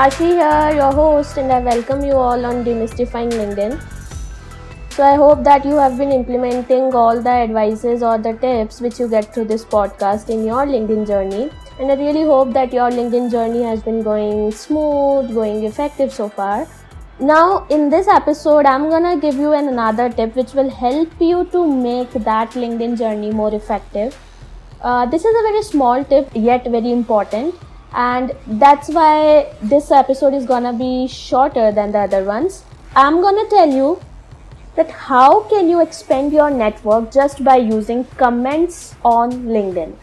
Ashi here, your host, and I welcome you all on Demystifying LinkedIn. So, I hope that you have been implementing all the advices or the tips which you get through this podcast in your LinkedIn journey. And I really hope that your LinkedIn journey has been going smooth, going effective so far. Now, in this episode, I'm gonna give you an another tip which will help you to make that LinkedIn journey more effective. Uh, this is a very small tip, yet very important and that's why this episode is gonna be shorter than the other ones. I'm gonna tell you that how can you expand your network just by using comments on linkedin?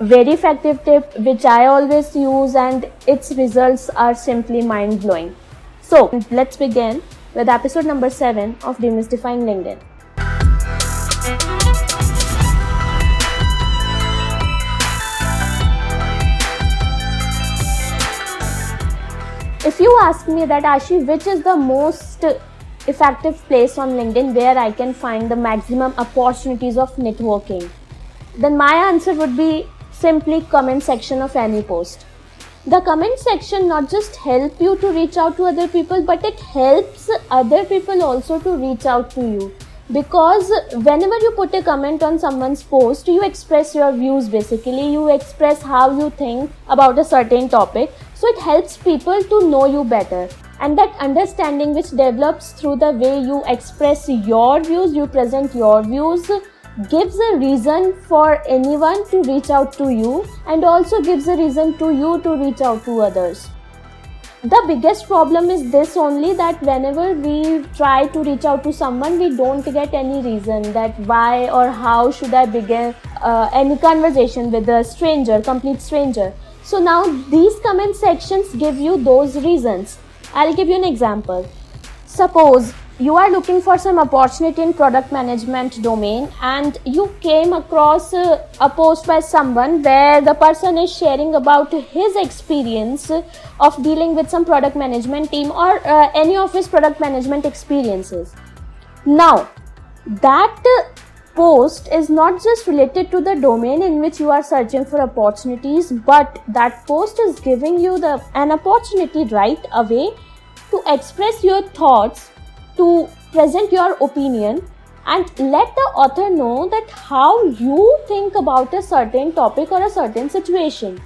Very effective tip which i always use and its results are simply mind-blowing. So let's begin with episode number 7 of demystifying linkedin if you ask me that Ashi, which is the most effective place on LinkedIn where I can find the maximum opportunities of networking, then my answer would be simply comment section of any post. The comment section not just help you to reach out to other people, but it helps other people also to reach out to you. Because whenever you put a comment on someone's post you express your views basically. You express how you think about a certain topic so it helps people to know you better. And that understanding which develops through the way you express your views you present your views gives a reason for anyone to reach out to you and also gives a reason to you to reach out to others. The biggest problem is this only that whenever we try to reach out to someone we don't get any reason that why or how should i begin uh, any conversation with a stranger complete stranger so now these comment sections give you those reasons. I'll give you an example. Suppose you are looking for some opportunity in product management domain and you came across uh, a post by someone where the person is sharing about his experience of dealing with some product management team or uh, any of his product management experiences. Now that post is not just related to the domain in which you are searching for opportunities but that post is giving you the an opportunity right away to express your thoughts to present your opinion and let the author know that how you think about a certain topic or a certain situation.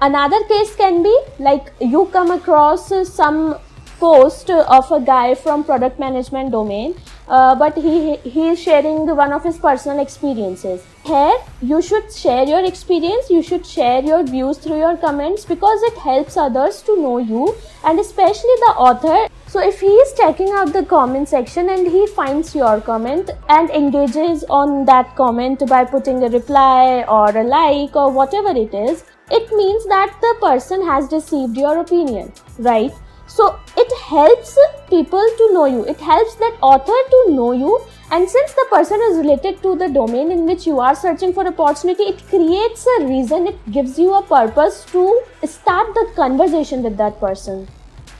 Another case can be like you come across some post of a guy from product management domain uh, but he he is sharing one of his personal experiences. Here you should share your experience you should share your views through your comments because it helps others to know you and especially the author. So if he is checking out the comment section and he finds your comment and engages on that comment by putting a reply or a like or whatever it is it means that the person has received your opinion right? So helps people to know you. It helps that author to know you. And since the person is related to the domain in which you are searching for opportunity it creates a reason. It gives you a purpose to start the conversation with that person.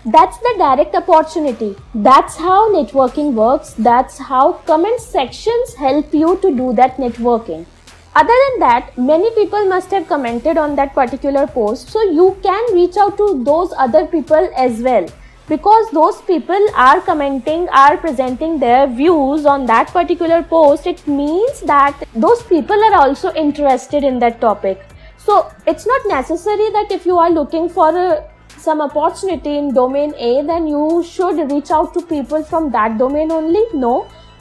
That's the direct opportunity. That's how networking works. That's how comment sections help you to do that networking. Other than that many people must have commented on that particular post so you can reach out to those other people as well because those people are commenting are presenting their views on that particular post it means that those people are also interested in that topic so it's not necessary that if you are looking for a, some opportunity in domain a then you should reach out to people from that domain only no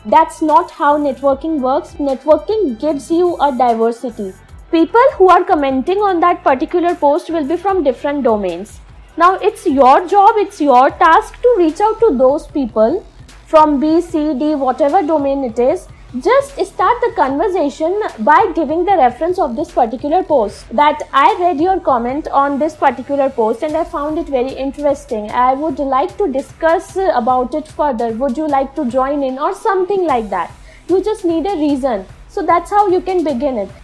that's not how networking works. Networking gives you a diversity. People who are commenting on that particular post will be from different domains. Now it's your job, it's your task to reach out to those people from B, C, D, whatever domain it is. Just start the conversation by giving the reference of this particular post. That i read your comment on this particular post and i found it very interesting. I would like to discuss about it further. Would you like to join in or something like that? You just need a reason. So that's how you can begin it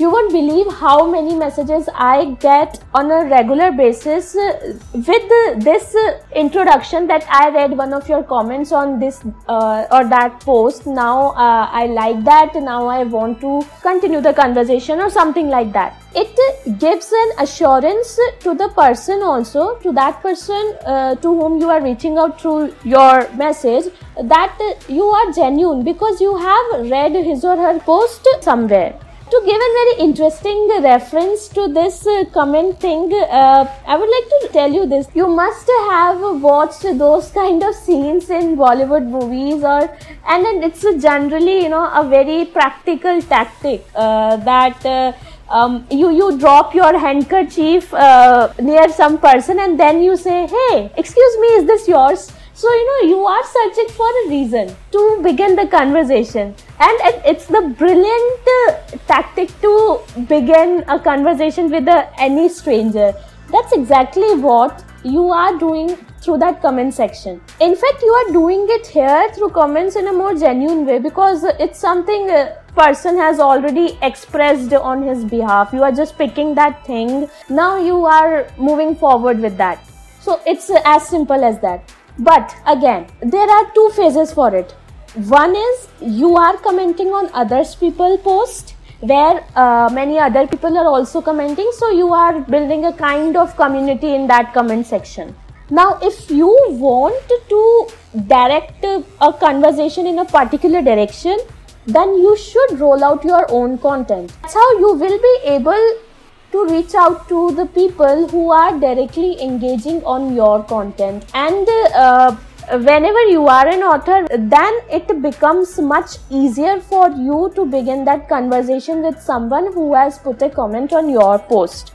you won't believe how many messages I get on a regular basis with this introduction that I read one of your comments on this uh, or that post. Now uh, I like that. Now I want to continue the conversation or something like that. It gives an assurance to the person also, to that person uh, to whom you are reaching out through your message that you are genuine because you have read his or her post somewhere to give a very interesting reference to this uh, comment thing, uh, I would like to tell you this. You must have watched those kind of scenes in Bollywood movies, or and then it's generally you know a very practical tactic uh, that. Um, you you drop your handkerchief uh, near some person and then you say hey excuse me is this yours so, you know, you are searching for a reason to begin the conversation. And it's the brilliant uh, tactic to begin a conversation with uh, any stranger. That's exactly what you are doing through that comment section. In fact, you are doing it here through comments in a more genuine way because it's something a person has already expressed on his behalf. You are just picking that thing. Now you are moving forward with that. So it's as simple as that. But again, there are two phases for it. One is you are commenting on others people post where uh, many other people are also commenting so you are building a kind of community in that comment section now if you want to direct a conversation in a particular direction then you should roll out your own content that's how you will be able to reach out to the people who are directly engaging on your content. And uh, whenever you are an author then it becomes much easier for you to begin that conversation with someone who has put a comment on your post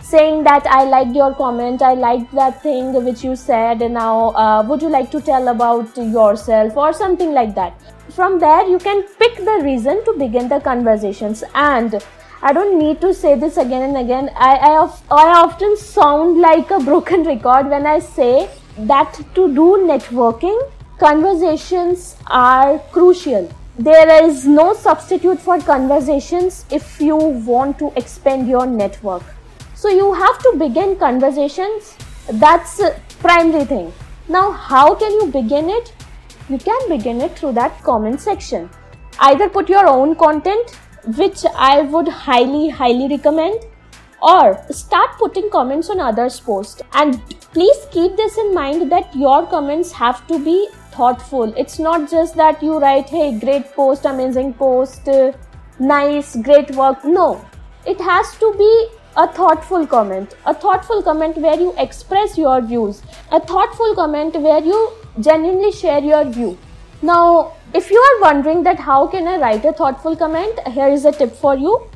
saying that i liked your comment i liked that thing which you said and now uh, would you like to tell about yourself? or something like that. From there you can pick the reason to begin the conversations. And I don't need to say this again and again. I, I, I often sound like a broken record when I say that to do networking, conversations are crucial. There is no substitute for conversations if you want to expand your network. So you have to begin conversations. That's primary thing. Now, how can you begin it? You can begin it through that comment section. Either put your own content which I would highly, highly recommend. Or start putting comments on others' posts. And please keep this in mind that your comments have to be thoughtful. It's not just that you write, hey, great post, amazing post, nice, great work. No, it has to be a thoughtful comment. A thoughtful comment where you express your views. A thoughtful comment where you genuinely share your view. Now, if you are wondering that how can I write a thoughtful comment, here is a tip for you.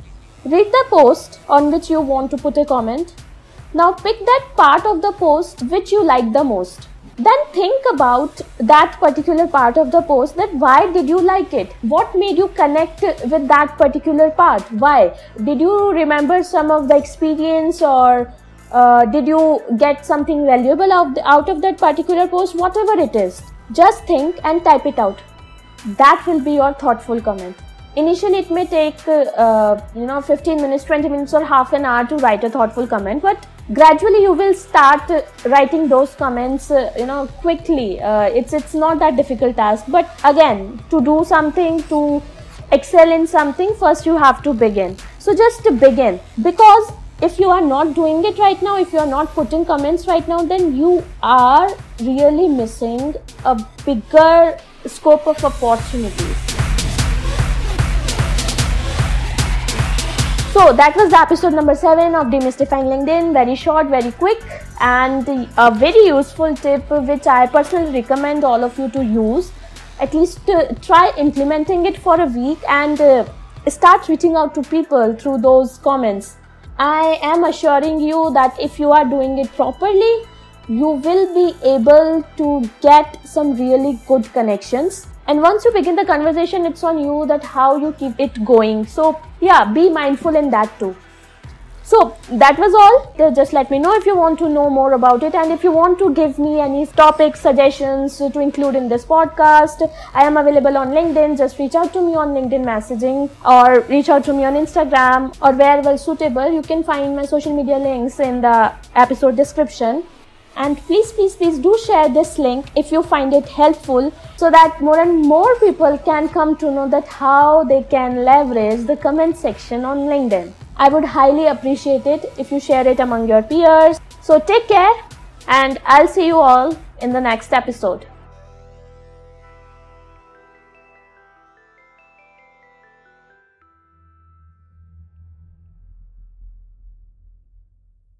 Read the post on which you want to put a comment. Now pick that part of the post which you like the most. Then think about that particular part of the post that why did you like it? What made you connect with that particular part? Why? Did you remember some of the experience or uh, did you get something valuable out, out of that particular post? Whatever it is just think and type it out. That will be your thoughtful comment. Initially, it may take uh, you know 15 minutes, 20 minutes, or half an hour to write a thoughtful comment, but gradually you will start uh, writing those comments uh, you know quickly uh, it's it's not that difficult task but again to do something to excel in something first you have to begin so just begin because if you are not doing it right now, if you are not putting comments right now, then you are really missing a bigger scope of opportunities. So that was the episode number seven of Demystifying LinkedIn. Very short, very quick, and a very useful tip which I personally recommend all of you to use. At least uh, try implementing it for a week and uh, start reaching out to people through those comments I am assuring you that if you are doing it properly, you will be able to get some really good connections. And once you begin the conversation, it's on you that how you keep it going. So, yeah, be mindful in that too. So that was all. Uh, just let me know if you want to know more about it and if you want to give me any topic suggestions to include in this podcast. I am available on LinkedIn. Just reach out to me on LinkedIn messaging or reach out to me on Instagram or wherever suitable. You can find my social media links in the episode description and please please please do share this link if you find it helpful so that more and more people can come to know that how they can leverage the comment section on linkedin. I would highly appreciate it if you share it among your peers. So take care and i'll see you all in the next episode